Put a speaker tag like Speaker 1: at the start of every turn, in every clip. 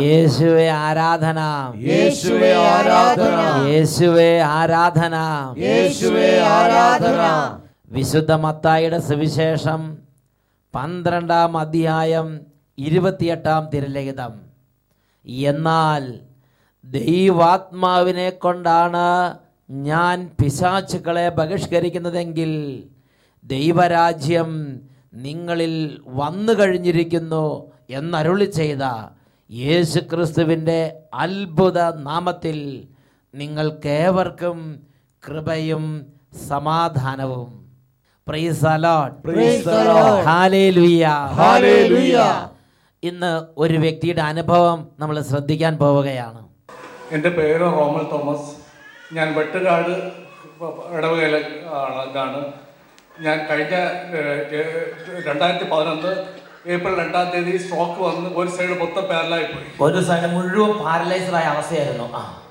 Speaker 1: യേശുവേ ആരാധന.
Speaker 2: യേശുവേ ആരാധന.
Speaker 1: യേശുവേ ആരാധന.
Speaker 2: യേശുവേ ആരാധന.
Speaker 1: വിശുദ്ധ മത്തായിയുടെ സുവിശേഷം പന്ത്രണ്ടാം അധ്യായം ഇരുപത്തിയെട്ടാം തിരലിഖിതം. എന്നാൽ ദൈവാത്മാവിനെ കൊണ്ടാണ് ഞാൻ പിശാചുക്കളെ ബഹിഷ്കരിക്കുന്നതെങ്കിൽ ദൈവരാജ്യം നിങ്ങളിൽ വന്നു കഴിഞ്ഞിരിക്കുന്നു എന്നരുളി ചെയ്ത യേശു ക്രിസ്തുവിന്റെ അത്ഭുത നാമത്തിൽ നിങ്ങൾക്കേവർക്കും കൃപയും സമാധാനവും. ഇന്ന് ഒരു വ്യക്തിയുടെ അനുഭവം നമ്മൾ ശ്രദ്ധിക്കാൻ പോവുകയാണ്.
Speaker 3: എന്റെ പേര് റോമൽ തോമസ്. ഞാൻ വെട്ടുകാട് ഇടവകയിലെ ആണ് ഇതാണ് ഞാൻ കഴിഞ്ഞ രണ്ടായിരത്തി പതിനൊന്ന് ഏപ്രിൽ രണ്ടാം തീയതി സ്ട്രോക്ക് വന്ന് ഒരു സൈഡ് മൊത്തം പാരലായി പോയി.
Speaker 1: ഒരു സൈഡ് മുഴുവൻ പാരലൈസ്ഡ് ആയ അവസ്ഥയായിരുന്നു. ആ.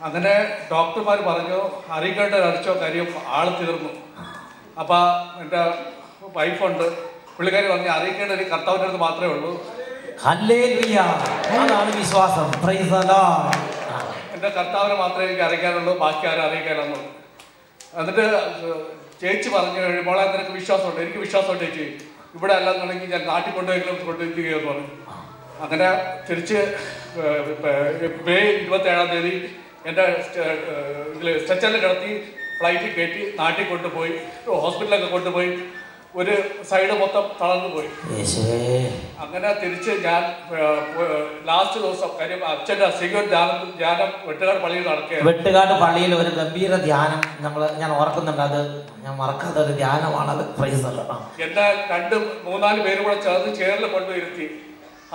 Speaker 3: അങ്ങനെ ഡോക്ടർമാർ പറഞ്ഞു അറിയിക്കേണ്ട അടിച്ചോ കാര്യം ആൾ തീർന്നു. അപ്പൊ എന്റെ വൈഫുണ്ട് പുള്ളിക്കാരി പറഞ്ഞു അറിയിക്കേണ്ട ഒരു കർത്താവിന്റെ അടുത്ത് മാത്രമേ ഉള്ളൂ.
Speaker 1: അതാണ് വിശ്വാസം. എന്റെ.
Speaker 3: എന്റെ കർത്താവിനെ മാത്രമേ എനിക്ക് അറിയിക്കാനുള്ളൂ ബാക്കി ആരും അറിയിക്കാനൊന്നും എന്നിട്ട് ചേച്ചി പറഞ്ഞു കഴിയുമ്പോൾ നിനക്ക് വിശ്വാസമുണ്ട് എനിക്ക് വിശ്വാസമുണ്ട് ചേച്ചി. ഇവിടെ അല്ലാന്നുണ്ടെങ്കിൽ ഞാൻ നാട്ടിൽ കൊണ്ടുപോയി കൊണ്ടുവരികയെന്ന് പറഞ്ഞു. അങ്ങനെ തിരിച്ച് മെയ് ഇരുപത്തേഴാം തീയതി എന്റെ ഇതിൽ സ്ട്രെച്ചറിൽ കിടത്തി ഫ്ലൈറ്റിൽ കയറ്റി നാട്ടിൽ കൊണ്ടുപോയി ഹോസ്പിറ്റലൊക്കെ കൊണ്ടുപോയി. ഒരു സൈഡ് മൊത്തം തളർന്നു പോയി. അങ്ങനെ തിരിച്ച് ഞാൻ ലാസ്റ്റ് ദിവസം കാര്യം അച്ഛന്റെ സിഗർ ധ്യാനം ധ്യാനം വെട്ടുകാട് പള്ളിയിൽ നടക്കുക
Speaker 1: വെട്ടുകാട് പള്ളിയിൽ ഒരു ഗംഭീര ധ്യാനം നമ്മൾ ഞാൻ ഓർക്കുന്നുണ്ട്. അത് ഞാൻ മറക്കാത്ത ഒരു ധ്യാനമാണത്.
Speaker 3: എന്നെ രണ്ട് മൂന്നാൽ പേരും കൂടെ ചേർന്ന് ചേറിൽ കൊണ്ടുവരുത്തി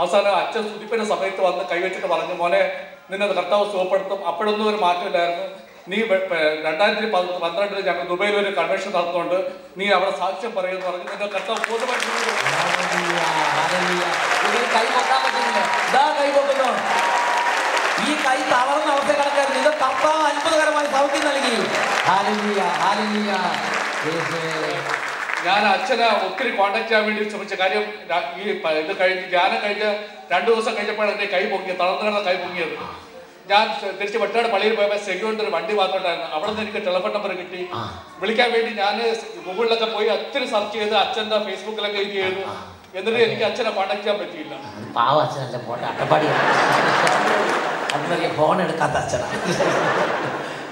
Speaker 3: അവസാനം അച്ഛൻ സുതിപ്പിന്റെ സമയത്ത് വന്ന് കൈവച്ചിട്ട് പറഞ്ഞു മോനെ നിന്നെ കർത്താവ് സുഖപ്പെടുത്തും. അപ്പോഴൊന്നും ഒരു മാറ്റമില്ലായിരുന്നു. നീ രണ്ടായിരത്തി പന്ത് പന്ത്രണ്ടിൽ ഞങ്ങൾ ദുബൈയിൽ ഒരു കൺവെൻഷൻ നടത്തുന്നുണ്ട്. നീ അവിടെ സാക്ഷ്യം പറയുമെന്ന് പറഞ്ഞു നിന്റെ കർത്താവ് പൂർണമായിട്ട്
Speaker 1: ഹല്ലേലൂയ, ഹല്ലേലൂയ. ഇതിന് കൈ പൊക്കാൻ പറ്റുന്നില്ല കൈ പൊക്കുന്നു ഈ കൈ തളർന്ന അവസ്ഥ കണക്കായിരുന്നു ഇത് കർത്താവ് അത്ഭുതകരമായി സൗഖ്യം നൽകി.
Speaker 3: ഞാൻ അച്ഛനെ ഒത്തിരി കോണ്ടാക്ട് ചെയ്യാൻ വേണ്ടി ശ്രമിച്ച കാര്യം ഈ ഇത് കഴിഞ്ഞ് ധ്യാനം കഴിഞ്ഞ് രണ്ടു ദിവസം കഴിഞ്ഞപ്പോഴാണ് എന്റെ കൈ പൊങ്ങിയത്. തളർന്നു കിടന്ന കൈ പൊങ്ങിയത്. ഞാൻ തിരിച്ച് വെട്ടാട് പള്ളിയിൽ പോയപ്പോൾ സെക്യൂരിറ്റി ഒരു വണ്ടി വന്നിട്ടുണ്ടായിരുന്നു അവിടെ നിന്ന് എനിക്ക് ടെലിഫോൺ നമ്പർ കിട്ടി. വിളിക്കാൻ വേണ്ടി ഞാൻ ഗൂഗിളിലൊക്കെ പോയി ഒത്തിരി സെർച്ച് ചെയ്ത് അച്ഛന്റെ ഫേസ്ബുക്കിലൊക്കെ ഇത് ചെയ്തു. എന്നിട്ട് എനിക്ക് അച്ഛനെ കോണ്ടാക്ട് ചെയ്യാൻ പറ്റിയില്ല.
Speaker 1: പാവ അച്ഛനല്ല പോട്ടെ അട്ടപ്പാടി. അന്നറിയ ഫോൺ എടുക്കാത്ത അച്ഛനാണ്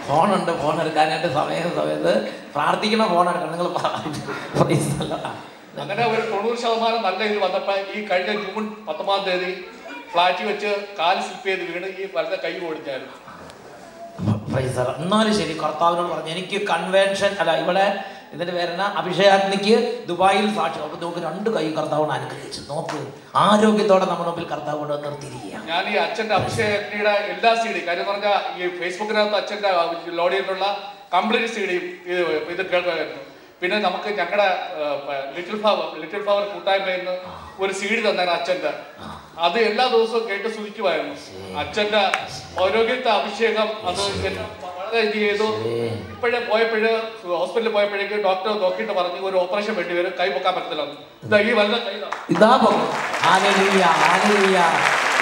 Speaker 1: ഫോണുണ്ട് ഫോൺ എടുക്കാനായിട്ട് സമയം സമയത്ത് പ്രാർത്ഥിക്കണ ഫോൺ എടുക്കണം നിങ്ങൾ
Speaker 3: അങ്ങനെ ഒരു തൊണ്ണൂറ് ശതമാനം നല്ല ഇത് വന്നപ്പോൾ ഈ കഴിഞ്ഞ ജൂൺ പത്തൊമ്പതാം തീയതി ഫ്ലാറ്റിൽ വെച്ച് കാൽ സ്ലിപ്പ് ചെയ്ത് വീണ് ഈ വലത്തെ കൈ ഓടിച്ചായിരുന്നു.
Speaker 1: Praise എന്നാലും ശരി കർത്താവിനോട് പറഞ്ഞു എനിക്ക് കൺവെൻഷൻ അല്ല ഇവിടെ എന്നിട്ട് വരുന്ന അഭിഷേകാഗ്നിക്ക് ദുബായിൽ സാക്ഷ്യം അപ്പൊ നോക്ക് രണ്ട് കൈ കർത്താവിനെ അനുഗ്രഹിച്ചു നോക്ക് ആരോഗ്യത്തോടെ നമ്മുടെ മുമ്പിൽ കർത്താവ് കൊണ്ട് നിർത്തിയിരിക്കുക
Speaker 3: ഞാൻ ഈ അച്ഛന്റെ അഭിഷേകാഗ്നിയുടെ എല്ലാ സി ഡി കാര്യം പറഞ്ഞാൽ ഈ ഫേസ്ബുക്കിനകത്ത് അച്ഛന്റെ ലോഡ് ചെയ്തിട്ടുള്ള കംപ്ലീറ്റ് സി ഡിയും ഇത് ഇത് കേൾക്കുമായിരുന്നു. പിന്നെ നമുക്ക് ഞങ്ങളുടെ ലിറ്റിൽ ഫ്ലവർ ലിറ്റിൽ ഫ്ലവർ കൂട്ടായ്മയിൽ നിന്ന് ഒരു സി ഡി തന്നായിരുന്നു അച്ഛന്റെ അത് എല്ലാ ദിവസവും കേട്ട് സൂചിക്കുമായിരുന്നു അച്ഛന്റെ ഓരോഗ്യത്തെ അഭിഷേകം അത് വളരെ ഇത് ചെയ്തു. ഇപ്പോഴേ പോയപ്പോഴ് ഹോസ്പിറ്റലിൽ പോയപ്പോഴേക്ക് ഡോക്ടർ നോക്കിയിട്ട് പറഞ്ഞു ഒരു ഓപ്പറേഷൻ വേണ്ടി വരും. കൈ പൊക്കാൻ പറ്റത്തില്ല. ഇതാ ഈ കൈ ഇതാ.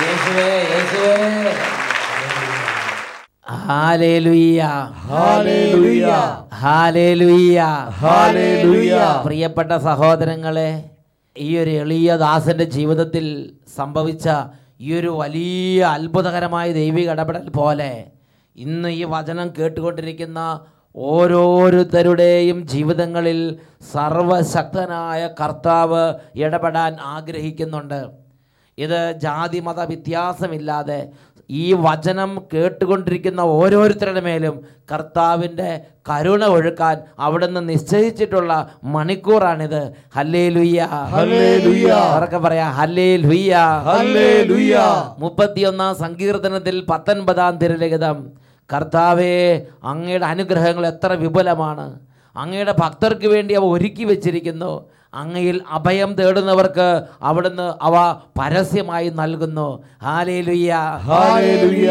Speaker 1: യേശുവേ യേശുവേ. പ്രിയപ്പെട്ട സഹോദരങ്ങളെ ഈ ഒരു എളിയ ദാസന്റെ ജീവിതത്തിൽ സംഭവിച്ച ഈ ഒരു വലിയ അത്ഭുതകരമായ ദൈവിക ഇടപെടൽ പോലെ ഇന്ന് ഈ വചനം കേട്ടുകൊണ്ടിരിക്കുന്ന ഓരോരുത്തരുടെയും ജീവിതങ്ങളിൽ സർവശക്തനായ കർത്താവ് ഇടപെടാൻ ആഗ്രഹിക്കുന്നുണ്ട്. ഇത് ജാതി മത വ്യത്യാസമില്ലാതെ ഈ വചനം കേട്ടുകൊണ്ടിരിക്കുന്ന ഓരോരുത്തരുടെ മേലും കർത്താവിന്റെ കരുണ ഒഴുക്കാൻ അവിടുന്ന് നിശ്ചയിച്ചിട്ടുള്ള മണിക്കൂറാണിത്. ഹല്ലേ ലുയ്യ. ഉറക്കെ പറയാ? ഹല്ലേ ലുയ്യ
Speaker 2: ഹല്ലേലൂയ.
Speaker 1: മുപ്പത്തിയൊന്നാം സങ്കീർത്തനത്തിൽ പത്തൊൻപതാം തിരലിഖിതം. കർത്താവേ അങ്ങയുടെ അനുഗ്രഹങ്ങൾ എത്ര വിപുലമാണ്. അങ്ങയുടെ ഭക്തർക്ക് വേണ്ടി അവ ഒരുക്കി വെച്ചിരിക്കുന്നു. അങ്ങയിൽ അഭയം തേടുന്നവർക്ക് അവിടുന്ന് അവ പരസ്യമായി നൽകുന്നു. ഹാലേലുയ്യ.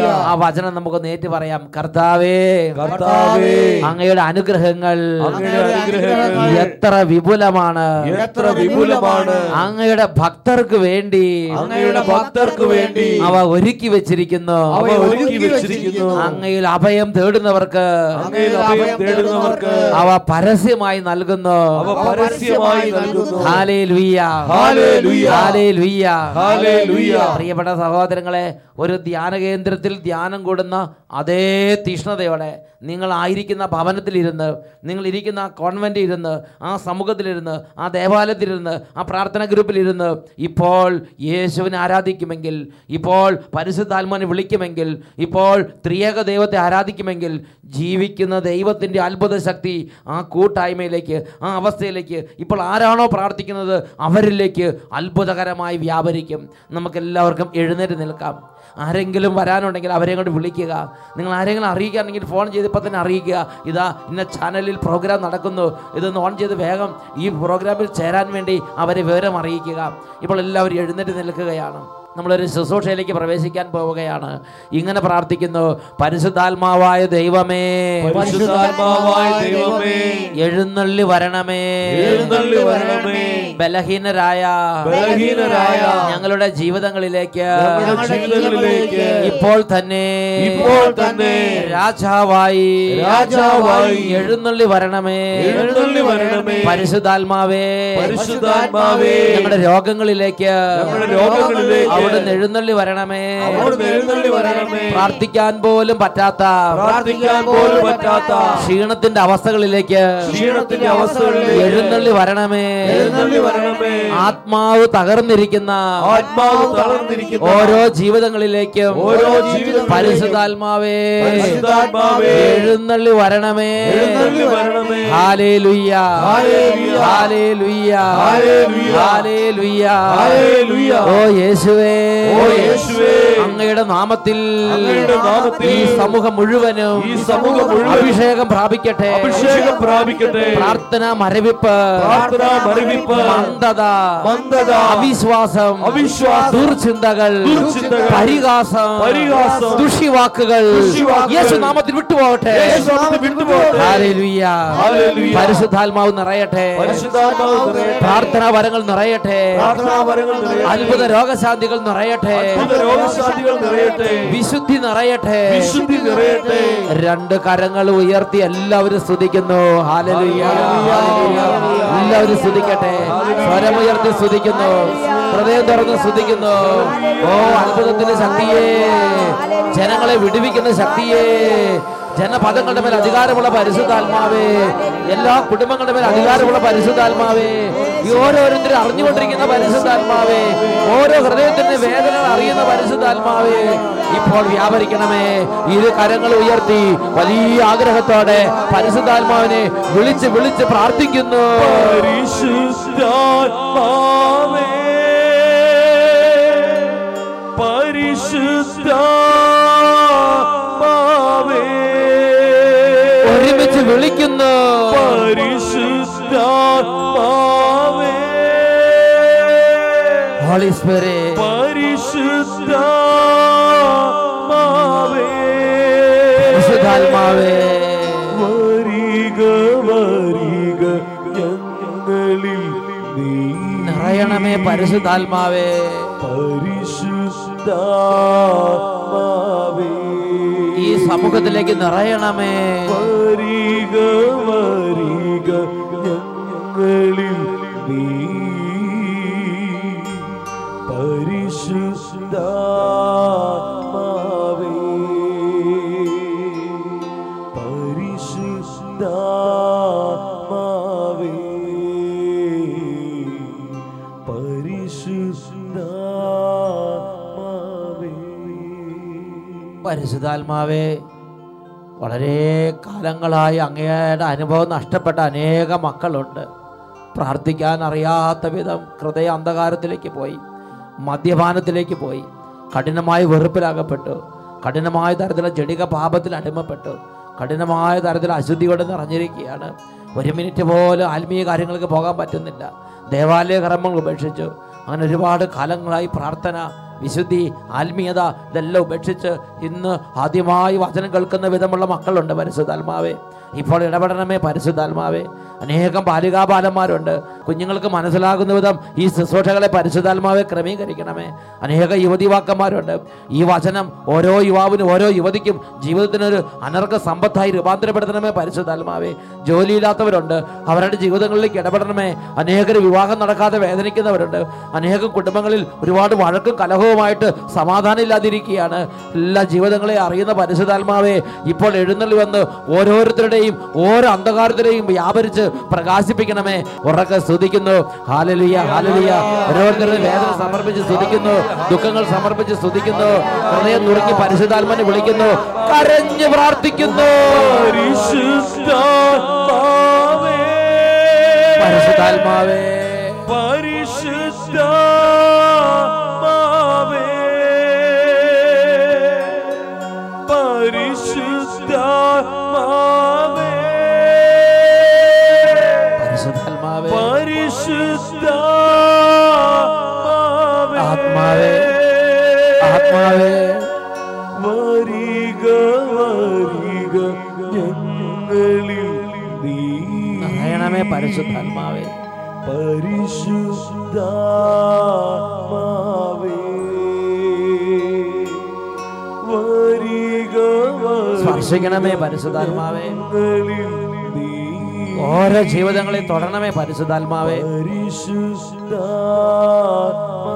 Speaker 1: ആ വചനം നമുക്ക് നേറ്റ് പറയാം. കർത്താവേ.
Speaker 2: കർത്താവേ.
Speaker 1: അങ്ങയുടെ അനുഗ്രഹങ്ങൾ
Speaker 2: അങ്ങയുടെ അനുഗ്രഹങ്ങൾ
Speaker 1: എത്ര വിപുലമാണ്.
Speaker 2: എത്ര വിപുലമാണ്.
Speaker 1: അങ്ങയുടെ ഭക്തർക്ക് വേണ്ടി
Speaker 2: അങ്ങയുടെ ഭക്തർക്ക് വേണ്ടി
Speaker 1: അവ ഒരുക്കി വെച്ചിരിക്കുന്നു.
Speaker 2: അവ ഒരുക്കി വെച്ചിരിക്കുന്നു.
Speaker 1: അങ്ങയിൽ അഭയം തേടുന്നവർക്ക്
Speaker 2: അങ്ങയിൽ അഭയം തേടുന്നവർക്ക്
Speaker 1: അവ പരസ്യമായി നൽകുന്നു.
Speaker 2: അവ പരസ്യമായി നൽകുന്നു
Speaker 1: പ്രിയപ്പെട്ട സഹോദരങ്ങളെ ഒരു ധ്യാന കേന്ദ്രത്തിൽ ധ്യാനം കൂടുന്ന അതേ തീഷ്ണതയോടെ നിങ്ങൾ ആയിരിക്കുന്ന ഭവനത്തിലിരുന്ന് നിങ്ങൾ ഇരിക്കുന്ന കോൺവെന്റിൽ ഇരുന്ന് ആ സമൂഹത്തിലിരുന്ന് ആ ദേവാലയത്തിലിരുന്ന് ആ പ്രാർത്ഥന ഗ്രൂപ്പിലിരുന്ന് ഇപ്പോൾ യേശുവിനെ ആരാധിക്കുമെങ്കിൽ ഇപ്പോൾ പരിശുദ്ധാത്മാനെ വിളിക്കുമെങ്കിൽ ഇപ്പോൾ ത്രിയേക ദൈവത്തെ ആരാധിക്കുമെങ്കിൽ ജീവിക്കുന്ന ദൈവത്തിന്റെ അത്ഭുത ശക്തി ആ കൂട്ടായ്മയിലേക്ക് ആ അവസ്ഥയിലേക്ക് ഇപ്പോൾ ആരാണോ പ്രാർത്ഥിക്കുന്നത്? അവരിലേക്ക് അത്ഭുതകരമായി വ്യാപരിക്കും. നമുക്കെല്ലാവർക്കും എഴുന്നേറ്റ് നിൽക്കാം. ആരെങ്കിലും വരാനുണ്ടെങ്കിൽ അവരെ കൊണ്ട് വിളിക്കുക. നിങ്ങൾ ആരെങ്കിലും അറിയിക്കുകയാണെങ്കിൽ ഫോൺ ചെയ്ത് തന്നെ അറിയിക്കുക. ഇതാ ഇന്ന ചാനലിൽ പ്രോഗ്രാം നടക്കുന്നു. ഇതൊന്ന് ഓൺ ചെയ്ത് വേഗം ഈ പ്രോഗ്രാമിൽ ചേരാൻ വേണ്ടി അവരെ വിവരം അറിയിക്കുക. ഇപ്പോൾ എല്ലാവരും എഴുന്നേറ്റ് നിൽക്കുകയാണ്. നമ്മളൊരു ശുശ്രൂഷയിലേക്ക് പ്രവേശിക്കാൻ പോവുകയാണ്. ഇങ്ങനെ പ്രാർത്ഥിക്കുന്നു പരിശുദ്ധാത്മാവായ ദൈവമേ
Speaker 2: പരിശുദ്ധാത്മാവായ ദൈവമേ
Speaker 1: എഴുന്നള്ളി വരണമേ.
Speaker 2: എഴുന്നള്ളി വരണമേ.
Speaker 1: ബലഹീനരായ
Speaker 2: ബലഹീനരായ
Speaker 1: ഞങ്ങളുടെ ജീവിതങ്ങളിലേക്ക്.
Speaker 2: ഞങ്ങളുടെ ജീവിതങ്ങളിലേക്ക്.
Speaker 1: ഇപ്പോൾ തന്നെ
Speaker 2: ഇപ്പോൾ തന്നെ
Speaker 1: രാജാവായി
Speaker 2: രാജാവായി
Speaker 1: എഴുന്നള്ളി വരണമേ.
Speaker 2: എഴുന്നള്ളി വരണമേ.
Speaker 1: പരിശുദ്ധാത്മാവേ.
Speaker 2: പരിശുദ്ധാത്മാവേ.
Speaker 1: ഞങ്ങളുടെ രോഗങ്ങളിലേക്ക്
Speaker 2: ഞങ്ങളുടെ രോഗങ്ങളിലേക്ക്
Speaker 1: അവിടുന്ന് എഴുന്നള്ളി വരണമേ.
Speaker 2: അവിടുന്ന് എഴുന്നള്ളി വരണമേ.
Speaker 1: പ്രാർത്ഥിക്കാൻ പോലും പറ്റാത്ത
Speaker 2: പ്രാർത്ഥിക്കാൻ പോലും പറ്റാത്ത
Speaker 1: ക്ഷീണത്തിന്റെ അവസ്ഥകളിലേക്ക്
Speaker 2: ക്ഷീണത്തിന്റെ അവസ്ഥകളിലേക്ക്
Speaker 1: എഴുന്നള്ളി വരണമേ.
Speaker 2: എഴുന്നള്ളി വരണമേ.
Speaker 1: ആത്മാവ് തകർന്നിരിക്കുന്ന
Speaker 2: ആത്മാവ് തകർന്നിരിക്കുന്ന
Speaker 1: ഓരോ ജീവിതങ്ങളിലേക്കും
Speaker 2: ഓരോ ജീവിതങ്ങളിലേക്കും
Speaker 1: പരിശുദ്ധാത്മാവേ. എഴുന്നള്ളി വരണമേ.
Speaker 2: എഴുന്നള്ളി വരണമേ.
Speaker 1: ഹാലേ
Speaker 2: ലുയ്യ
Speaker 1: ഹാലേ
Speaker 2: ലുയ്യ
Speaker 1: ഹാലേ
Speaker 2: ലുയ്യ
Speaker 1: ഓ യേശുവേ.
Speaker 2: ഓ യേശുവേ.
Speaker 1: അങ്ങയുടെ നാമത്തിൽ ഈ സമൂഹം മുഴുവനും
Speaker 2: ഈ സമൂഹം മുഴുവൻ
Speaker 1: അഭിഷേകം പ്രാപിക്കട്ടെ.
Speaker 2: അഭിഷേകം പ്രാപിക്കട്ടെ.
Speaker 1: പ്രാർത്ഥന മരവിപ്പ്.
Speaker 2: പ്രാർത്ഥന മരവിപ്പ്.
Speaker 1: മന്ദത.
Speaker 2: മന്ദത.
Speaker 1: അവിശ്വാസം.
Speaker 2: അവിശ്വാസം.
Speaker 1: ദുർചിന്തകൾ. പരിഹാസം.
Speaker 2: പരിഹാസം.
Speaker 1: ദുഷിവാക്കുകൾ. യേശു നാമത്തിൽ വിട്ടുപോകട്ടെ. പരിശുദ്ധാത്മാവ് നിറയട്ടെ. പ്രാർത്ഥനാ വരങ്ങൾ നിറയട്ടെ. അത്ഭുത രോഗശാന്തികൾ നിറയട്ടെ.
Speaker 2: അത്ഭുത നിറയട്ടെ.
Speaker 1: വിശുദ്ധി നിറയട്ടെ.
Speaker 2: വിശുദ്ധി നിറയട്ടെ.
Speaker 1: രണ്ട് കരങ്ങൾ ഉയർത്തി എല്ലാവരും സ്തുതിക്കുന്നു. എല്ലാവരും സ്തുതിക്കട്ടെ. സ്വരമുയർത്തി സ്തുതിക്കുന്നു. ഹൃദയം തുറന്ന് സ്തുതിക്കുന്നു. ഓ അത്ഭുതത്തിന്റെ ശക്തിയെ. ജനങ്ങളെ വിടുവിക്കുന്ന ശക്തിയേ. ജനപദങ്ങളുടെ മേൽ അധികാരമുള്ള പരിശുദ്ധാത്മാവേ എല്ലാ കുടുംബങ്ങളുടെ മേൽ അധികാരമുള്ള പരിശുദ്ധാത്മാവേ ഈ ഓരോരുത്തരും അറിഞ്ഞുകൊണ്ടിരിക്കുന്ന പരിശുദ്ധാത്മാവേ ഓരോ ഹൃദയത്തിന്റെ വേദനകൾ അറിയുന്ന പരിശുദ്ധാത്മാവേ ഇപ്പോൾ വ്യാപരിക്കണമേ. ഇരു കരങ്ങൾ ഉയർത്തി വലിയ ആഗ്രഹത്തോടെ പരിശുദ്ധാത്മാവിനെ വിളിച്ച് വിളിച്ച് പ്രാർത്ഥിക്കുന്നു.
Speaker 2: പരിശുദ്ധാത്മാവേ പരിശുദ്ധാത്മാവേ പരിശുദ്ധാത്മാവേ.
Speaker 1: ഹോളി സ്പിരിറ്റ്
Speaker 2: പരിശുദ്ധാത്മാവേ. വരിക വരിക ഞങ്ങളിൽ നീ.
Speaker 1: നിറയണമേ പരിശുദ്ധാത്മാവേ.
Speaker 2: പരിശുദ്ധാത്മാവേ
Speaker 1: ഈ സമൂഹത്തിലേക്ക് നിറയണമേ.
Speaker 2: വരിക വരിക ഞങ്ങളിൽ നീ പരിശുദ്ധാത്മാവേ
Speaker 1: വളരെ കാലങ്ങളായി അങ്ങയുടെ അനുഭവം നഷ്ടപ്പെട്ട അനേക മക്കളുണ്ട്. പ്രാർത്ഥിക്കാൻ അറിയാത്ത വിധം ഹൃദയ അന്ധകാരത്തിലേക്ക് പോയി മദ്യപാനത്തിലേക്ക് പോയി കഠിനമായി വെറുപ്പിലാകപ്പെട്ടു കഠിനമായ തരത്തിലുള്ള ജടിക പാപത്തിൽ അടിമപ്പെട്ടു കഠിനമായ തരത്തിൽ അശുദ്ധിയോടെ നിറഞ്ഞിരിക്കുകയാണ്. ഒരു മിനിറ്റ് പോലും ആത്മീയ കാര്യങ്ങൾക്ക് പോകാൻ പറ്റുന്നില്ല. ദേവാലയ കർമ്മങ്ങൾ ഉപേക്ഷിച്ചു. അങ്ങനെ ഒരുപാട് കാലങ്ങളായി പ്രാർത്ഥന വിശുദ്ധി ആത്മീയത ഇതെല്ലാം ഉപേക്ഷിച്ച് ഇന്ന് ആദ്യമായി വചനം കേൾക്കുന്ന വിധമുള്ള മക്കളുണ്ട് പരിശുദ്ധാത്മാവേ. ഇപ്പോൾ ഇടപെടണമേ പരിശുദ്ധാത്മാവേ. അനേകം ബാലികാബാലന്മാരുണ്ട് കുഞ്ഞുങ്ങൾക്ക് മനസ്സിലാകുന്ന വിധം ഈ ശുശ്രൂഷകളെ പരിശുദ്ധാത്മാവെ ക്രമീകരിക്കണമേ. അനേക യുവതിവാക്കന്മാരുണ്ട്. ഈ വചനം ഓരോ യുവാവിനും ഓരോ യുവതിക്കും ജീവിതത്തിനൊരു അനർഘ സമ്പത്തായി രൂപാന്തരപ്പെടുത്തണമേ പരിശുദ്ധാത്മാവേ. ജോലിയില്ലാത്തവരുണ്ട്. അവരുടെ ജീവിതങ്ങളിലേക്ക് ഇടപെടണമേ. അനേകർ വിവാഹം നടക്കാതെ വേദനിക്കുന്നവരുണ്ട്. അനേകം കുടുംബങ്ങളിൽ ഒരുപാട് വഴക്കും കലഹവുമായിട്ട് സമാധാനം ഇല്ലാതിരിക്കുകയാണ് എല്ലാ ജീവിതങ്ങളെ അറിയുന്ന പരിശുദ്ധാത്മാവെ ഇപ്പോൾ എഴുന്നള്ളി വന്ന് ഓരോരുത്തരുടെയും ഓരോ അന്ധകാരത്തിലെയും വ്യാപരിച്ച് പ്രകാശിപ്പിക്കണമേ. ഉറക്കെ സ്തുതിക്കുന്നു. ഹാലലിയ ഹാലലിയ ഓരോരുത്തരുടെ വേദന സമർപ്പിച്ച് സ്തുതിക്കുന്നു. ദുഃഖങ്ങൾ സമർപ്പിച്ച് സ്തുതിക്കുന്നു. ഹൃദയം നുറുക്കി പരിശുദ്ധാത്മനെ വിളിക്കുന്നു. കരഞ്ഞു പ്രാർത്ഥിക്കുന്നു. സ്പർശിക്കണമേ പരിശുദ്ധാത്മാവേ. ഓരോ ജീവിതങ്ങളെ തൊടണമേ പരിശുദ്ധാത്മാവേ.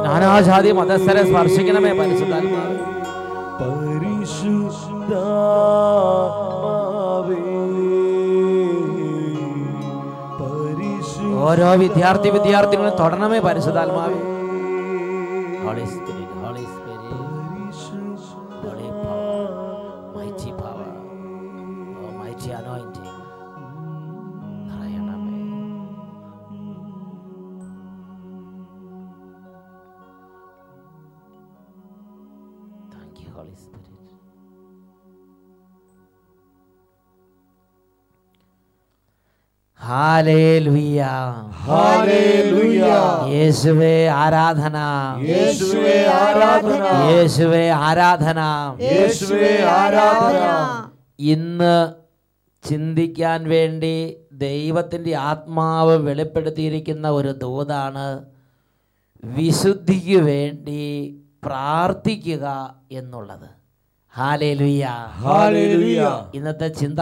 Speaker 1: നാനാജാതി മതസ്ഥരെ സ്പർശിക്കണമേ പരിശുദ്ധാത്മാവേ. ഓരോ വിദ്യാർത്ഥി വിദ്യാർത്ഥികളെ തൊടണമേ പരിശുദ്ധാത്മാവേ. യേശുവേ ആരാധന.
Speaker 2: യേശുവേ ആരാധന.
Speaker 1: യേശുവേ ആരാധന.
Speaker 2: യേശുവേ ആരാധന.
Speaker 1: ഇന്ന് ചിന്തിക്കാൻ വേണ്ടി ദൈവത്തിന്റെ ആത്മാവ് വെളിപ്പെടുത്തിയിരിക്കുന്ന ഒരു ദൂതാണ് വിശുദ്ധിക്ക് വേണ്ടി പ്രാർത്ഥിക്കുക എന്നുള്ളത്. ഹാലേലുയ്യ
Speaker 2: ലുയ്യ
Speaker 1: ഇന്നത്തെ ചിന്ത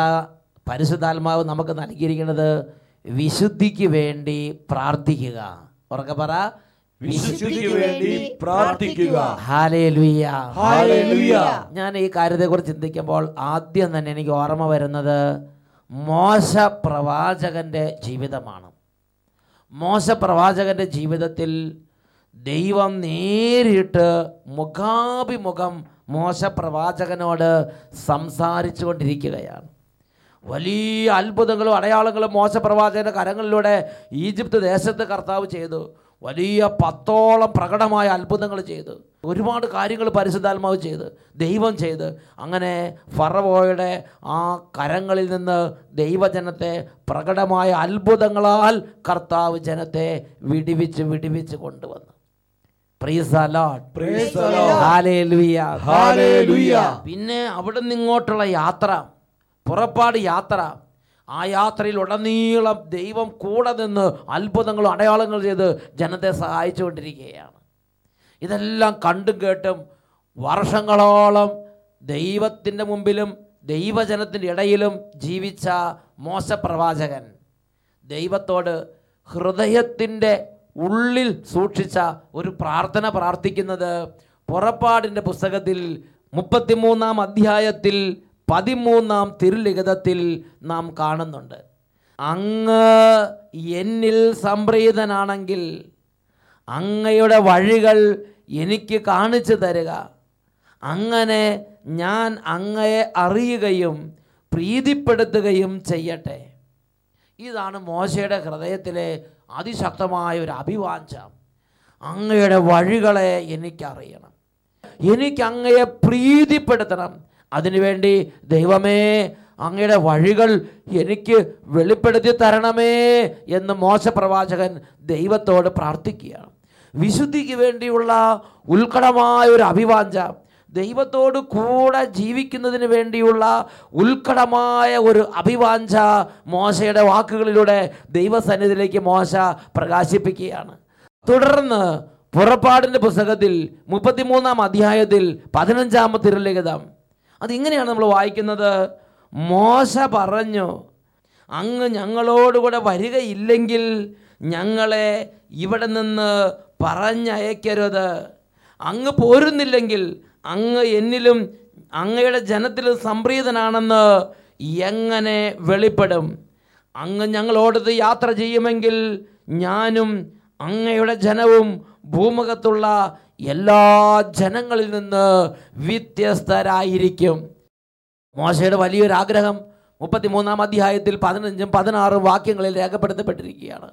Speaker 1: പരിശുദ്ധാത്മാവ് നമുക്ക് നൽകിയിരിക്കുന്നത് വിശുദ്ധിക്ക് വേണ്ടി പ്രാർത്ഥിക്കുക. ഉറക്കെ പറ.
Speaker 2: വിശുദ്ധിക്ക് വേണ്ടി പ്രാർത്ഥിക്കുക.
Speaker 1: ഞാൻ ഈ കാര്യത്തെക്കുറിച്ച് ചിന്തിക്കുമ്പോൾ ആദ്യം തന്നെ എനിക്ക് ഓർമ്മ വരുന്നത് മോശ പ്രവാചകന്റെ ജീവിതമാണ്. മോശ പ്രവാചകന്റെ ജീവിതത്തിൽ ദൈവം നേരിട്ട് മുഖാഭിമുഖം മോശ പ്രവാചകനോട് സംസാരിച്ചു കൊണ്ടിരിക്കുകയാണ് വലിയ അത്ഭുതങ്ങളും അടയാളങ്ങളും മോശ പ്രവാചകന്റെ കരങ്ങളിലൂടെ ഈജിപ്ത് ദേശത്ത് കർത്താവ് ചെയ്തു. വലിയ പത്തോളം പ്രകടമായ അത്ഭുതങ്ങൾ ചെയ്തു. ഒരുപാട് കാര്യങ്ങൾ പരിശുദ്ധാത്മാവ് ചെയ്ത്. ദൈവം ചെയ്ത്. അങ്ങനെ ഫറവോയുടെ ആ കരങ്ങളിൽ നിന്ന് ദൈവജനത്തെ പ്രകടമായ അത്ഭുതങ്ങളാൽ കർത്താവ് ജനത്തെ വിടിവിച്ച് വിടിവിച്ച് കൊണ്ടുവന്നു. പിന്നെ അവിടെ നിന്ന് ഇങ്ങോട്ടുള്ള യാത്ര. പുറപ്പാട് യാത്ര. ആ യാത്രയിൽ ഉടനീളം ദൈവം കൂടെ നിന്ന് അത്ഭുതങ്ങളും അടയാളങ്ങളും ചെയ്ത് ജനത്തെ സഹായിച്ചുകൊണ്ടിരിക്കുകയാണ്. ഇതെല്ലാം കണ്ടും കേട്ടും വർഷങ്ങളോളം ദൈവത്തിന്റെ മുമ്പിലും ദൈവജനത്തിന്റെ ഇടയിലും ജീവിച്ച മോശപ്രവാചകൻ ദൈവത്തോട് ഹൃദയത്തിന്റെ ഉള്ളിൽ സൂക്ഷിച്ച ഒരു പ്രാർത്ഥന പ്രാർത്ഥിക്കുന്നത് പുറപ്പാടിന്റെ പുസ്തകത്തിൽ മുപ്പത്തിമൂന്നാം അധ്യായത്തിൽ പതിമൂന്നാം തിരുലിഖിതത്തിൽ നാം കാണുന്നുണ്ട്. അങ്ങ് എന്നിൽ സംപ്രീതനാണെങ്കിൽ അങ്ങയുടെ വഴികൾ എനിക്ക് കാണിച്ചു തരിക. അങ്ങനെ ഞാൻ അങ്ങയെ അറിയുകയും പ്രീതിപ്പെടുത്തുകയും ചെയ്യട്ടെ. ഇതാണ് മോശയുടെ ഹൃദയത്തിലെ അതിശക്തമായ ഒരു അഭിവാഞ്ച. അങ്ങയുടെ വഴികളെ എനിക്കറിയണം. എനിക്ക് അങ്ങയെ പ്രീതിപ്പെടുത്തണം. അതിനുവേണ്ടി ദൈവമേ അങ്ങയുടെ വഴികൾ എനിക്ക് വെളിപ്പെടുത്തി തരണമേ എന്ന് മോശ പ്രവാചകൻ ദൈവത്തോട് പ്രാർത്ഥിക്കുകയാണ്. വിശുദ്ധിക്ക് വേണ്ടിയുള്ള ഉത്കടമായ ഒരു അഭിവാഞ്ച ദൈവത്തോട് കൂടെ ജീവിക്കുന്നതിന് വേണ്ടിയുള്ള ഉത്കടമായ ഒരു അഭിവാഞ്ച മോശയുടെ വാക്കുകളിലൂടെ ദൈവസന്നിധിയിലേക്ക് മോശ പ്രകാശിപ്പിക്കുകയാണ്. തുടർന്ന് പുറപ്പാടിന്റെ പുസ്തകത്തിൽ മുപ്പത്തിമൂന്നാം അധ്യായത്തിൽ പതിനഞ്ചാമത്തെ തിരുലിഖിതം അതിങ്ങനെയാണ് നമ്മൾ വായിക്കുന്നത്. മോശ പറഞ്ഞു അങ്ങ് ഞങ്ങളോടുകൂടെ വരികയില്ലെങ്കിൽ ഞങ്ങളെ ഇവിടെ നിന്ന് പറഞ്ഞയക്കരുത്. അങ്ങ് പോരുന്നില്ലെങ്കിൽ അങ്ങ് എന്നിലും അങ്ങയുടെ ജനത്തിലും സംപ്രീതനാണെന്ന് എങ്ങനെ വെളിപ്പെടും? അങ്ങ് ഞങ്ങളോടത് യാത്ര ചെയ്യുമെങ്കിൽ ഞാനും അങ്ങയുടെ ജനവും ഭൂമുഖത്തുള്ള എല്ലാ ജനങ്ങളിൽ നിന്ന് വ്യത്യസ്തരായിരിക്കും. മോശയുടെ വലിയൊരു ആഗ്രഹം മുപ്പത്തിമൂന്നാം അധ്യായത്തിൽ പതിനഞ്ചും പതിനാറും വാക്യങ്ങളിൽ രേഖപ്പെടുത്തപ്പെട്ടിരിക്കുകയാണ്.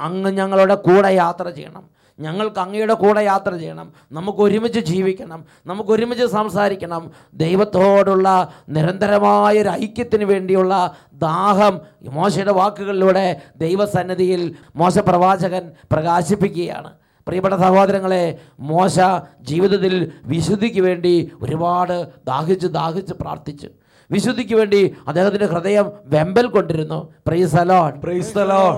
Speaker 1: അങ്ങ് ഞങ്ങളുടെ കൂടെ യാത്ര ചെയ്യണം. ഞങ്ങൾക്ക് അങ്ങയുടെ കൂടെ യാത്ര ചെയ്യണം. നമുക്ക് ഒരുമിച്ച് ജീവിക്കണം. നമുക്ക് ഒരുമിച്ച് സംസാരിക്കണം. ദൈവത്തോടുള്ള നിരന്തരമായ ഒരു ഐക്യത്തിന് വേണ്ടിയുള്ള ദാഹം മോശയുടെ വാക്കുകളിലൂടെ ദൈവസന്നിധിയിൽ മോശ പ്രവാചകൻ പ്രകാശിപ്പിക്കുകയാണ്. പ്രിയപ്പെട്ട സഹോദരങ്ങളെ മോശ ജീവിതത്തിൽ വിശുദ്ധിക്ക് വേണ്ടി ഒരുപാട് ദാഹിച്ച് ദാഹിച്ച് പ്രാർത്ഥിച്ചു. വിശുദ്ധിക്ക് വേണ്ടി അദ്ദേഹത്തിന്റെ ഹൃദയം വെമ്പൽ കൊണ്ടിരുന്നു.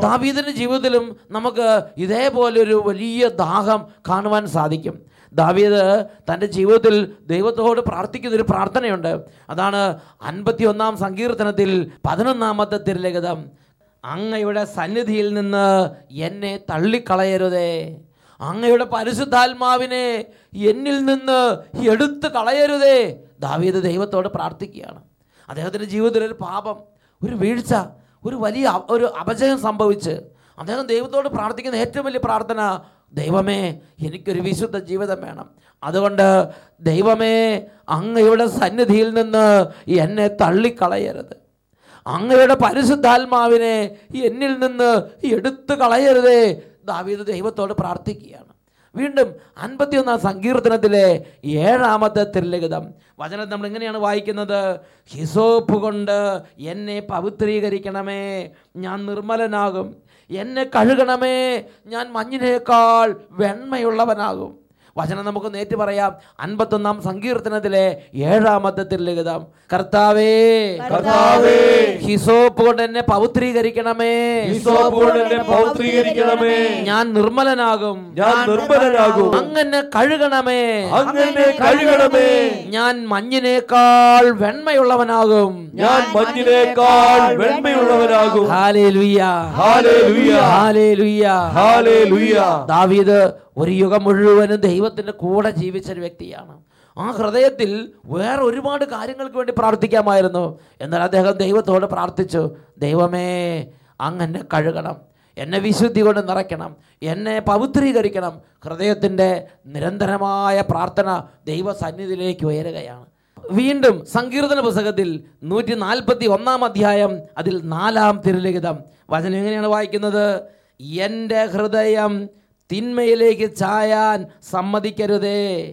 Speaker 1: ദാവീദിന്റെ ജീവിതത്തിലും നമുക്ക് ഇതേപോലെ ഒരു വലിയ ദാഹം കാണുവാൻ സാധിക്കും. ദാവീദ് തന്റെ ജീവിതത്തിൽ ദൈവത്തോട് പ്രാർത്ഥിക്കുന്ന ഒരു പ്രാർത്ഥനയുണ്ട്. അതാണ് അൻപത്തി ഒന്നാം സങ്കീർത്തനത്തിൽ പതിനൊന്നാമത്തെ തിരലഗതം അങ്ങയുടെ സന്നിധിയിൽ നിന്ന് എന്നെ തള്ളിക്കളയരുതേ. അങ്ങയുടെ പരിശുദ്ധാത്മാവിനെ എന്നിൽ നിന്ന് എടുത്തു കളയരുതേ. ദാവീദ് ദൈവത്തോട് പ്രാർത്ഥിക്കുകയാണ്. അദ്ദേഹത്തിന്റെ ജീവിതത്തിൽ ഒരു പാപം ഒരു വീഴ്ച ഒരു വലിയ ഒരു അപജയം സംഭവിച്ച് അദ്ദേഹം ദൈവത്തോട് പ്രാർത്ഥിക്കുന്ന ഏറ്റവും വലിയ പ്രാർത്ഥന ദൈവമേ എനിക്കൊരു വിശുദ്ധ ജീവിതം വേണം. അതുകൊണ്ട് ദൈവമേ അങ്ങയുടെ സന്നിധിയിൽ നിന്ന് എന്നെ തള്ളിക്കളയരുത്. അങ്ങയുടെ പരിശുദ്ധാത്മാവിനെ എന്നിൽ നിന്ന് എടുത്തു കളയരുതേ. ദാവീദ് ദൈവത്തോട് പ്രാർത്ഥിക്കുകയാണ്. വീണ്ടും അൻപത്തിയൊന്നാം സങ്കീർത്തനത്തിലെ ഏഴാമത്തെ തിരലിഖിതം. വചനം നമ്മൾ എങ്ങനെയാണ് വായിക്കുന്നത്? ഹിസോപ്പ് കൊണ്ട് എന്നെ പവിത്രീകരിക്കണമേ ഞാൻ നിർമ്മലനാകും. എന്നെ കഴുകണമേ ഞാൻ മഞ്ഞിനേക്കാൾ വെണ്മയുള്ളവനാകും. വചനം നമുക്ക് നേറ്റ് പറയാം. അൻപത്തൊന്നാം സങ്കീർത്തനത്തിലെ ഏഴാമത്തെ ലിഖിതം കർത്താവേ
Speaker 2: കർത്താവേ,
Speaker 1: ഹിസോപ്പ് കൊണ്ട് എന്നെ പൗത്രീകരിക്കണമേ.
Speaker 2: ഹിസോപ്പ് കൊണ്ട് എന്നെ പൗത്രീകരിക്കണമേ.
Speaker 1: ഞാൻ നിർമ്മലനാകും.
Speaker 2: ഞാൻ നിർമ്മലനാകും.
Speaker 1: അങ്ങനെ കഴുകണമേ.
Speaker 2: അങ്ങനെ കഴുകണമേ.
Speaker 1: ഞാൻ മഞ്ഞിനേക്കാൾ വെണ്മയുള്ളവനാകും.
Speaker 2: ഞാൻ മഞ്ഞിനേക്കാൾ വെണ്മയുള്ളവനാകും.
Speaker 1: ഹാലേലുയ്യ
Speaker 2: ഹാലേലുയ്യ.
Speaker 1: ഹാലേലുയ്യ
Speaker 2: ഹാലേലുയ്യ
Speaker 1: ദാവീദ് ഒരു യുഗം മുഴുവനും ദൈവത്തിന്റെ കൂടെ ജീവിച്ച ഒരു വ്യക്തിയാണ്. ആ ഹൃദയത്തിൽ വേറെ ഒരുപാട് കാര്യങ്ങൾക്ക് വേണ്ടി പ്രാർത്ഥിക്കാമായിരുന്നു. എന്നാൽ അദ്ദേഹം ദൈവത്തോട് പ്രാർത്ഥിച്ചു ദൈവമേ അങ്ങനെ കഴുകണം എന്നെ വിശുദ്ധി കൊണ്ട് നിറയ്ക്കണം എന്നെ പവിത്രീകരിക്കണം. ഹൃദയത്തിന്റെ നിരന്തരമായ പ്രാർത്ഥന ദൈവസന്നിധിയിലേക്ക് ഉയരുകയാണ്. വീണ്ടും സങ്കീർത്തന പുസ്തകത്തിൽ നൂറ്റി നാൽപ്പത്തി ഒന്നാം അധ്യായം അതിൽ നാലാം തിരുലിഖിതം. വചനം എങ്ങനെയാണ് വായിക്കുന്നത്? എന്റെ ഹൃദയം തിന്മയിലേക്ക് ചായാൻ സമ്മതിക്കരുതേ.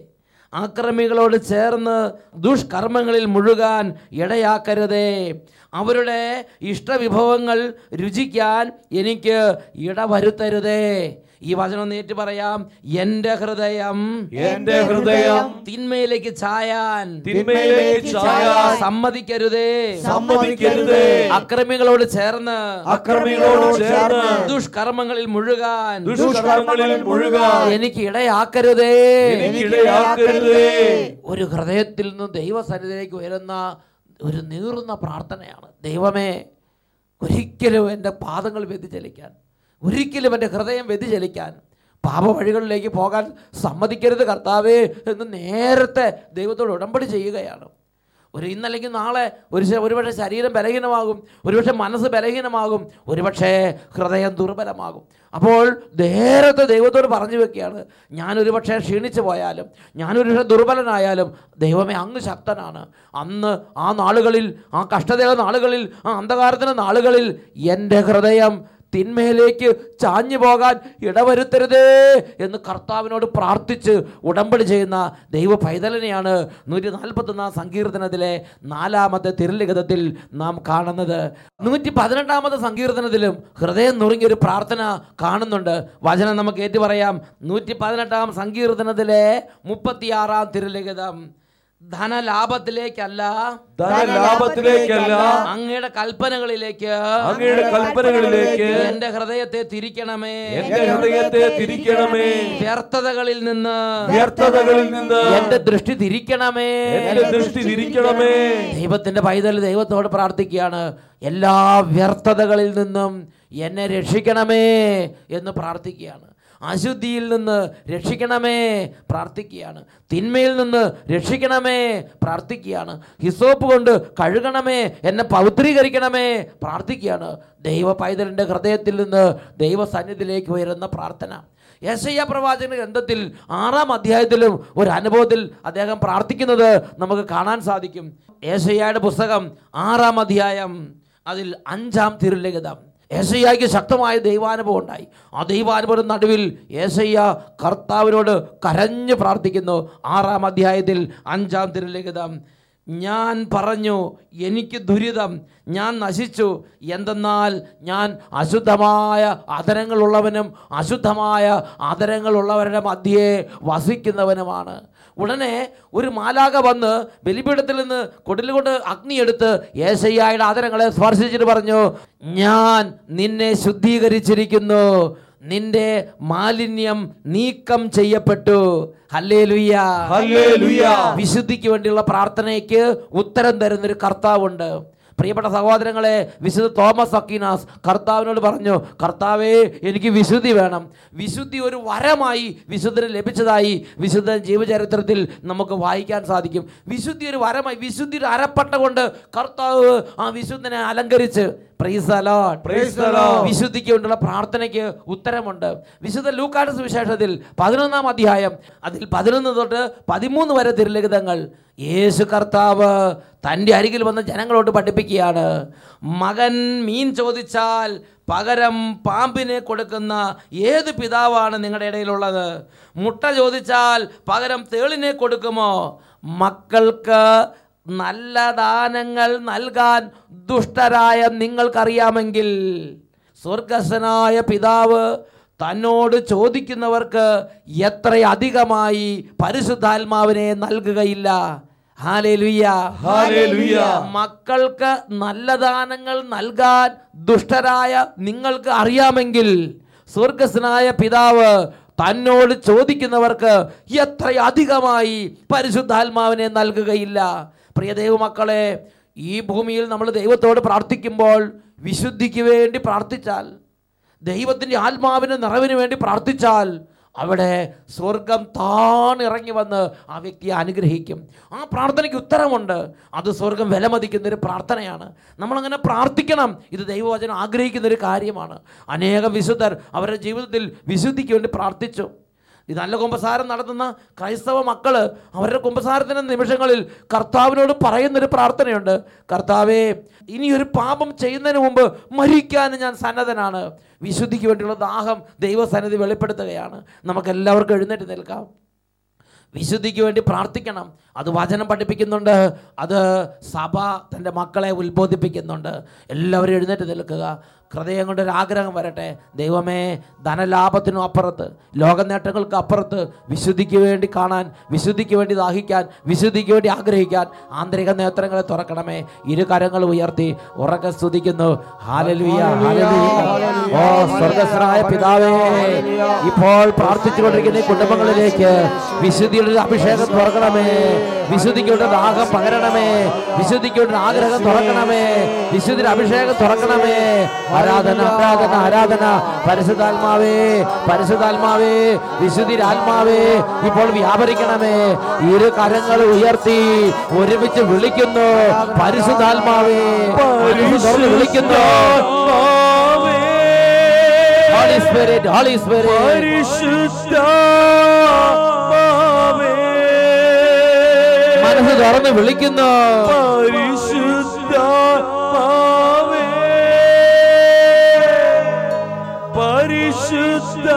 Speaker 1: ആക്രമികളോട് ചേർന്ന് ദുഷ്കർമ്മങ്ങളിൽ മുഴുകാൻ ഇടയാക്കരുതേ. അവരുടെ ഇഷ്ടവിഭവങ്ങൾ രുചിക്കാൻ എനിക്ക് ഇടവരുത്തരുതേ. ഈ വചനം നേറ്റ് പറയാം. എന്റെ ഹൃദയം
Speaker 2: എന്റെ ഹൃദയം
Speaker 1: തിന്മയിലേക്ക് ചായാൻ
Speaker 2: തിന്മയിലേക്ക് ചായാൻ
Speaker 1: സമ്മതിക്കരുതേ.
Speaker 2: സമ്മതിക്കരുതേ.
Speaker 1: അക്രമികളോട് ചേർന്ന്
Speaker 2: അക്രമികളോട് ചേർന്ന്
Speaker 1: ദുഷ്കർമ്മങ്ങളിൽ മുഴുകാൻ
Speaker 2: ദുഷ്കർമ്മങ്ങളിൽ മുഴുകാൻ
Speaker 1: എനിക്ക് ഇടയാക്കരുതേ.
Speaker 2: എനിക്കിടയാക്കരുതേ
Speaker 1: ഒരു ഹൃദയത്തിൽ നിന്ന് ദൈവസന്നിധിയിലേക്ക് ഉയരുന്ന ഒരു നീറുന്ന പ്രാർത്ഥനയാണ്. ദൈവമേ ഒരിക്കലും എന്റെ പാദങ്ങൾ വ്യതിചലിക്കാൻ ഒരിക്കലും എന്റെ ഹൃദയം വ്യതിചലിക്കാൻ പാപവഴികളിലേക്ക് പോകാൻ സമ്മതിക്കരുത് കർത്താവേ എന്ന് നേരത്തെ ദൈവത്തോട് ഉടമ്പടി ചെയ്യുകയാണ്. ഒരു ഇന്നല്ലെങ്കിൽ നാളെ ഒരു ഒരുപക്ഷെ ശരീരം ബലഹീനമാകും ഒരുപക്ഷെ മനസ്സ് ബലഹീനമാകും ഒരുപക്ഷേ ഹൃദയം ദുർബലമാകും. അപ്പോൾ നേരത്തെ ദൈവത്തോട് പറഞ്ഞു വെക്കുകയാണ് ഞാനൊരു പക്ഷേ ക്ഷീണിച്ചു പോയാലും ഞാനൊരു പക്ഷേ ദുർബലനായാലും ദൈവമേ അങ്ങ് ശക്തനാണ്. അന്ന് ആ നാളുകളിൽ ആ കഷ്ടതയുടെ നാളുകളിൽ ആ അന്ധകാരത്തിന്റെ നാളുകളിൽ എന്റെ ഹൃദയം തിന്മയിലേക്ക് ചാഞ്ഞു പോകാൻ ഇടവരുത്തരുതേ എന്ന് കർത്താവിനോട് പ്രാർത്ഥിച്ച് ഉടമ്പടി ചെയ്യുന്ന ദൈവ പൈതലിനെയാണ് നൂറ്റി നാൽപ്പത്തൊന്നാം സങ്കീർത്തനത്തിലെ നാലാമത്തെ തിരുലിഖിതത്തിൽ നാം കാണുന്നത്. നൂറ്റി പതിനെട്ടാമത്തെ സങ്കീർത്തനത്തിലും ഹൃദയം നുറുങ്ങിയൊരു പ്രാർത്ഥന കാണുന്നുണ്ട്. വചനം നമുക്ക് ഏറ്റു പറയാം നൂറ്റി പതിനെട്ടാം സങ്കീർത്തനത്തിലെ മുപ്പത്തിയാറാം തിരുലിഖിതം. ധനലാഭത്തിലേക്കല്ല.
Speaker 2: ധനലാഭത്തിലേക്കല്ല.
Speaker 1: അങ്ങയുടെ കൽപ്പനകളിലേക്ക്.
Speaker 2: അങ്ങയുടെ കൽപ്പനകളിലേക്ക്.
Speaker 1: എന്റെ ഹൃദയത്തെ തിരിക്കണമേ.
Speaker 2: എന്റെ ഹൃദയത്തെ തിരിക്കണമേ.
Speaker 1: വ്യർത്ഥതകളിൽ നിന്ന്.
Speaker 2: വ്യർത്ഥതകളിൽ നിന്ന്.
Speaker 1: എന്റെ ദൃഷ്ടി തിരിക്കണമേ.
Speaker 2: എന്റെ ദൃഷ്ടി തിരിക്കണമേ.
Speaker 1: ദൈവത്തിന്റെ പൈതൽ ദൈവത്തോട് പ്രാർത്ഥിക്കുകയാണ്. എല്ലാ വ്യർത്ഥതകളിൽ നിന്നും എന്നെ രക്ഷിക്കണമേ എന്ന് പ്രാർത്ഥിക്കുകയാണ്. അശുദ്ധിയിൽ നിന്ന് രക്ഷിക്കണമേ പ്രാർത്ഥിക്കുകയാണ്. തിന്മയിൽ നിന്ന് രക്ഷിക്കണമേ പ്രാർത്ഥിക്കുകയാണ്. ഹിസോപ്പ് കൊണ്ട് കഴുകണമേ എന്നെ പവിത്രീകരിക്കണമേ പ്രാർത്ഥിക്കുകയാണ്. ദൈവ പൈതലിന്റെ ഹൃദയത്തിൽ നിന്ന് ദൈവസന്നിധിയിലേക്ക് ഉയരുന്ന പ്രാർത്ഥന. യേശയ്യ പ്രവാചകന്റെ ഗ്രന്ഥത്തിൽ ആറാം അധ്യായത്തിലും ഒരു അനുഭവത്തിൽ അദ്ദേഹം പ്രാർത്ഥിക്കുന്നത് നമുക്ക് കാണാൻ സാധിക്കും. യേശയ്യയുടെ പുസ്തകം ആറാം അധ്യായം അതിൽ അഞ്ചാം തിരുലിഖിതം ഏസയ്യയ്ക്ക് ശക്തമായ ദൈവാനുഭവം ഉണ്ടായി. ആ ദൈവാനുഭവം നടുവിൽ ഏസയ്യ കർത്താവിനോട് കരഞ്ഞു പ്രാർത്ഥിക്കുന്നു. ആറാം അധ്യായത്തിൽ അഞ്ചാം തിരുലിഖിതം. ഞാൻ പറഞ്ഞു എനിക്ക് ദുരിതം ഞാൻ നശിച്ചു. എന്തെന്നാൽ ഞാൻ അശുദ്ധമായ ആദരങ്ങളുള്ളവനും അശുദ്ധമായ ആദരങ്ങളുള്ളവരുടെ മധ്യേ വസിക്കുന്നവനുമാണ്. ഉടനെ ഒരു മാലാക വന്ന് ബലിപീഠത്തിൽ നിന്ന് കൊടിലുകൊണ്ട് അഗ്നിയെടുത്ത് ഏശയ്യായുടെ ആദരങ്ങളെ സ്പർശിച്ചിട്ട് പറഞ്ഞു ഞാൻ നിന്നെ ശുദ്ധീകരിച്ചിരിക്കുന്നു. നിന്റെ മാലിന്യം നീക്കം ചെയ്യപ്പെട്ടു. വിശുദ്ധിക്ക് വേണ്ടിയുള്ള പ്രാർത്ഥനയ്ക്ക് ഉത്തരം തരുന്നൊരു കർത്താവുണ്ട്. പ്രിയപ്പെട്ട സഹോദരങ്ങളെ വിശുദ്ധ തോമസ് അക്കീനാസ് കർത്താവിനോട് പറഞ്ഞു കർത്താവേ എനിക്ക് വിശുദ്ധി വേണം. വിശുദ്ധി ഒരു വരമായി വിശുദ്ധന് ലഭിച്ചതായി വിശുദ്ധ ജീവചരിത്രത്തിൽ നമുക്ക് വായിക്കാൻ സാധിക്കും. വിശുദ്ധി ഒരു വരമായി വിശുദ്ധിയുടെ അരപ്പട്ട കൊണ്ട് കർത്താവ് ആ വിശുദ്ധനെ അലങ്കരിച്ച്. വിശുദ്ധിക്ക് വേണ്ടിയുള്ള പ്രാർത്ഥനയ്ക്ക് ഉത്തരമുണ്ട്. വിശുദ്ധ ലൂക്കാട് സുവിശേഷത്തിൽ പതിനൊന്നാം അധ്യായം അതിൽ പതിനൊന്ന് തൊട്ട് പതിമൂന്ന് വരെ തിരുലിഖിതങ്ങൾ യേശു കർത്താവ് തന്റെ അരികിൽ വന്ന് ജനങ്ങളോട് പഠിപ്പിക്കുകയാണ്. മകൻ മീൻ ചോദിച്ചാൽ പകരം പാമ്പിനെ കൊടുക്കുന്ന ഏത് പിതാവാണ് നിങ്ങളുടെ ഇടയിലുള്ളത്? മുട്ട ചോദിച്ചാൽ പകരം തേളിനെ കൊടുക്കുമോ? മക്കൾക്ക് നല്ല ദാനങ്ങൾ നൽകാൻ ദുഷ്ടരായ നിങ്ങൾക്കറിയാമെങ്കിൽ സ്വർഗസ്വനായ പിതാവ് തന്നോട് ചോദിക്കുന്നവർക്ക് എത്രയധികമായി പരിശുദ്ധാത്മാവിനെ നൽകുകയില്ല. മക്കൾക്ക് നല്ല ദാനങ്ങൾ നൽകാൻ ദുഷ്ടരായ നിങ്ങൾക്ക് അറിയാമെങ്കിൽ സ്വർഗസ്നായ പിതാവ് തന്നോട് ചോദിക്കുന്നവർക്ക് എത്ര എത്രയധികമായി പരിശുദ്ധാത്മാവിനെ നൽകുകയില്ല. പ്രിയ ദൈവമക്കളെ ഈ ഭൂമിയിൽ നമ്മൾ ദൈവത്തോട് പ്രാർത്ഥിക്കുമ്പോൾ വിശുദ്ധിക്ക് വേണ്ടി പ്രാർത്ഥിച്ചാൽ ദൈവത്തിന്റെ ആത്മാവിന് നിറവിന് വേണ്ടി പ്രാർത്ഥിച്ചാൽ അവിടെ സ്വർഗം ഇറങ്ങി വന്ന് ആ വ്യക്തിയെ അനുഗ്രഹിക്കും. ആ പ്രാർത്ഥനയ്ക്ക് ഉത്തരമുണ്ട്. അത് സ്വർഗം വിലമതിക്കുന്നൊരു പ്രാർത്ഥനയാണ്. നമ്മളങ്ങനെ പ്രാർത്ഥിക്കണം. ഇത് ദൈവവചനം ആഗ്രഹിക്കുന്നൊരു കാര്യമാണ്. അനേകം വിശുദ്ധർ അവരുടെ ജീവിതത്തിൽ വിശുദ്ധിക്ക് വേണ്ടി പ്രാർത്ഥിച്ചു. ഈ നല്ല കുമ്പസാരം നടത്തുന്ന ക്രൈസ്തവ മക്കൾ അവരുടെ കുമ്പസാരത്തിന്റെ നിമിഷങ്ങളിൽ കർത്താവിനോട് പറയുന്നൊരു പ്രാർത്ഥനയുണ്ട്. കർത്താവേ ഇനി ഒരു പാപം ചെയ്യുന്നതിന് മുമ്പ് മരിക്കാൻ ഞാൻ സന്നദ്ധനാണ്. വിശുദ്ധിക്ക് വേണ്ടിയുള്ള ദാഹം ദൈവസന്നിധി വെളിപ്പെടുത്തുകയാണ്. നമുക്ക് എല്ലാവർക്കും എഴുന്നേറ്റ് നിൽക്കാം. വിശുദ്ധിക്ക് വേണ്ടി പ്രാർത്ഥിക്കണം. അത് വചനം പഠിപ്പിക്കുന്നുണ്ട്. അത് സഭ തന്റെ മക്കളെ ഉത്ബോധിപ്പിക്കുന്നുണ്ട്. എല്ലാവരും എഴുന്നേറ്റ് നിൽക്കുക. ഹൃദയം ഒരു ആഗ്രഹം വരട്ടെ. ദൈവമേ ധനലാഭത്തിനും അപ്പുറത്ത് ലോക നേട്ടങ്ങൾക്ക് അപ്പുറത്ത് വിശുദ്ധിക്ക് വേണ്ടി കാണാൻ വിശുദ്ധിക്ക് വേണ്ടി ദാഹിക്കാൻ വിശുദ്ധിക്ക് വേണ്ടി ആഗ്രഹിക്കാൻ ആന്തരിക നേത്രങ്ങളെ തുറക്കണമേ. ഇരു കരങ്ങൾ ഉയർത്തി ഉറക്കെ സ്തുതിക്കുന്നു. ഓ സ്വർഗസ്വനായ പിതാവേ ഇപ്പോൾ പ്രാർത്ഥിച്ചുകൊണ്ടിരിക്കുന്ന കുടുംബങ്ങളിലേക്ക് വിശുദ്ധിയുടെ അഭിഷേകം തുറക്കണമേ. വിശുദ്ധിക്കുള്ള ദാഹം പകരണമേ. വിശുദ്ധിക്കോട്ട് ആഗ്രഹം തുറക്കണമേ. വിശുദ്ധിയുടെ അഭിഷേകം തുറക്കണമേ. ആരാധന ആരാധന ആരാധന. പരിശുദ്ധാത്മാവേ പരിശുദ്ധാത്മാവേ വിശുദ്ധിയുടെ ആത്മാവേ ഇപ്പോൾ വ്യാപരിക്കണമേ. ഇരു കരങ്ങൾ ഉയർത്തി ഒരുമിച്ച് വിളിക്കുന്നു. പരിശുദ്ധാത്മാവേ വിളിക്കുന്നു. Holy വിളിക്കുന്നു Holy Spirit. Holy സ്പിരിറ്റ് മനസ്സ് തുറന്ന് വിളിക്കുന്നു.
Speaker 2: പരിശുദ്ധ പരിശുദ്ധ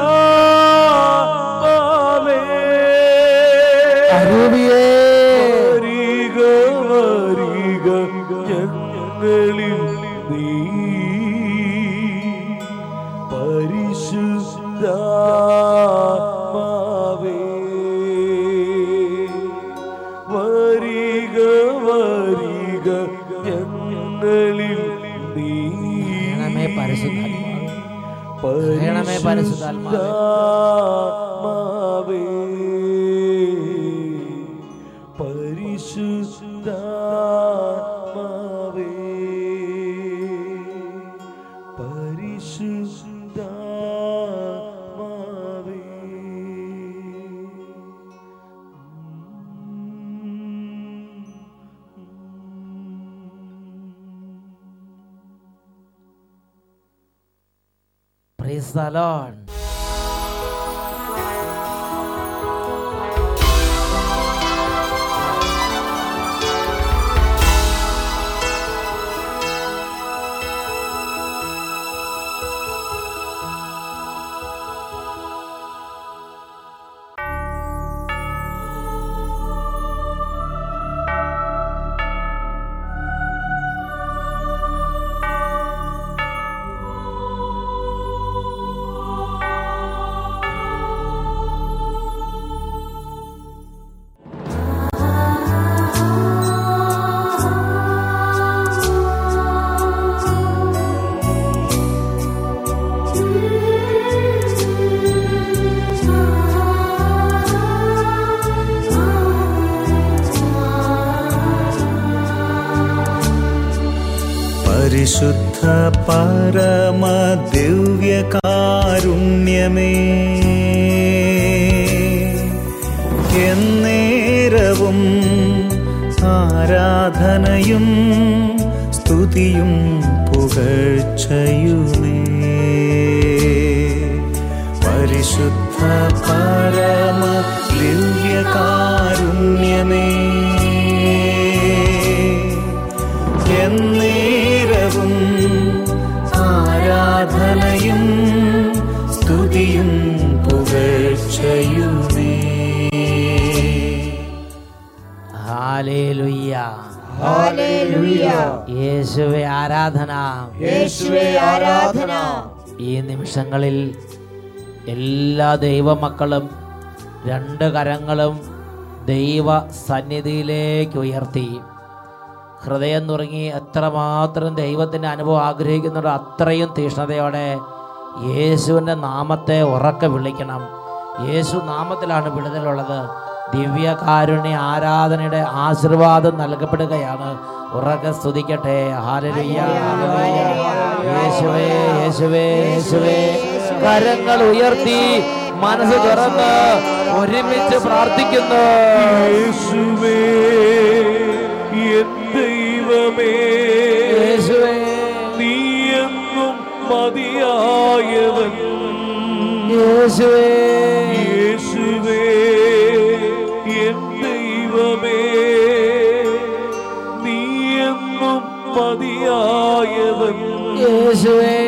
Speaker 1: Praise the Lord.
Speaker 4: പരിശുദ്ധ പരമ ദിവ്യകാരുണ്യമേ എന്നേരവും ആരാധനയും സ്തുതിയും പുകഴ്ചയുമേ. പരിശുദ്ധ പരമ ദിവ്യകാരുണ്യമേ എന്നേരവും ആരാധനയും സ്തുതിയും പുകഴ്ചയുമേ.
Speaker 1: യേശുവെ ആരാധന.
Speaker 5: യേശുവേ ആരാധന.
Speaker 1: ഈ നിമിഷങ്ങളിൽ എല്ലാ ദൈവമക്കളും രണ്ട് കരങ്ങളും ദൈവ സന്നിധിയിലേക്ക് ഉയർത്തി. ഹൃദയം തുറങ്ങി എത്രമാത്രം ദൈവത്തിന്റെ അനുഭവം ആഗ്രഹിക്കുന്നുണ്ടോ അത്രയും തീഷ്ണതയോടെ യേശുവിന്റെ നാമത്തെ ഉറക്കെ വിളിക്കണം. യേശു നാമത്തിലാണ് വിടുതലുള്ളത്. ദിവ്യകാരുണ്യ ആരാധനയുടെ ആശീർവാദം നൽകപ്പെടുകയാണ്. ഉറക്കെ സ്തുതിക്കട്ടെ. യേശുവേ യേശുവേ യേശുവേ. കരങ്ങൾ ഉയർത്തി മനസ്സ് തുറന്ന് ഒരുമിച്ച് പ്രാർത്ഥിക്കുന്നു.
Speaker 2: യേശുവേ എൻ ദൈവമേ നീ എന്നും മതിയായവൻ.
Speaker 1: യേശുവേ
Speaker 2: എൻ ദൈവമേ നീ എന്നും മതിയായവൻ.
Speaker 1: യേശുവേ.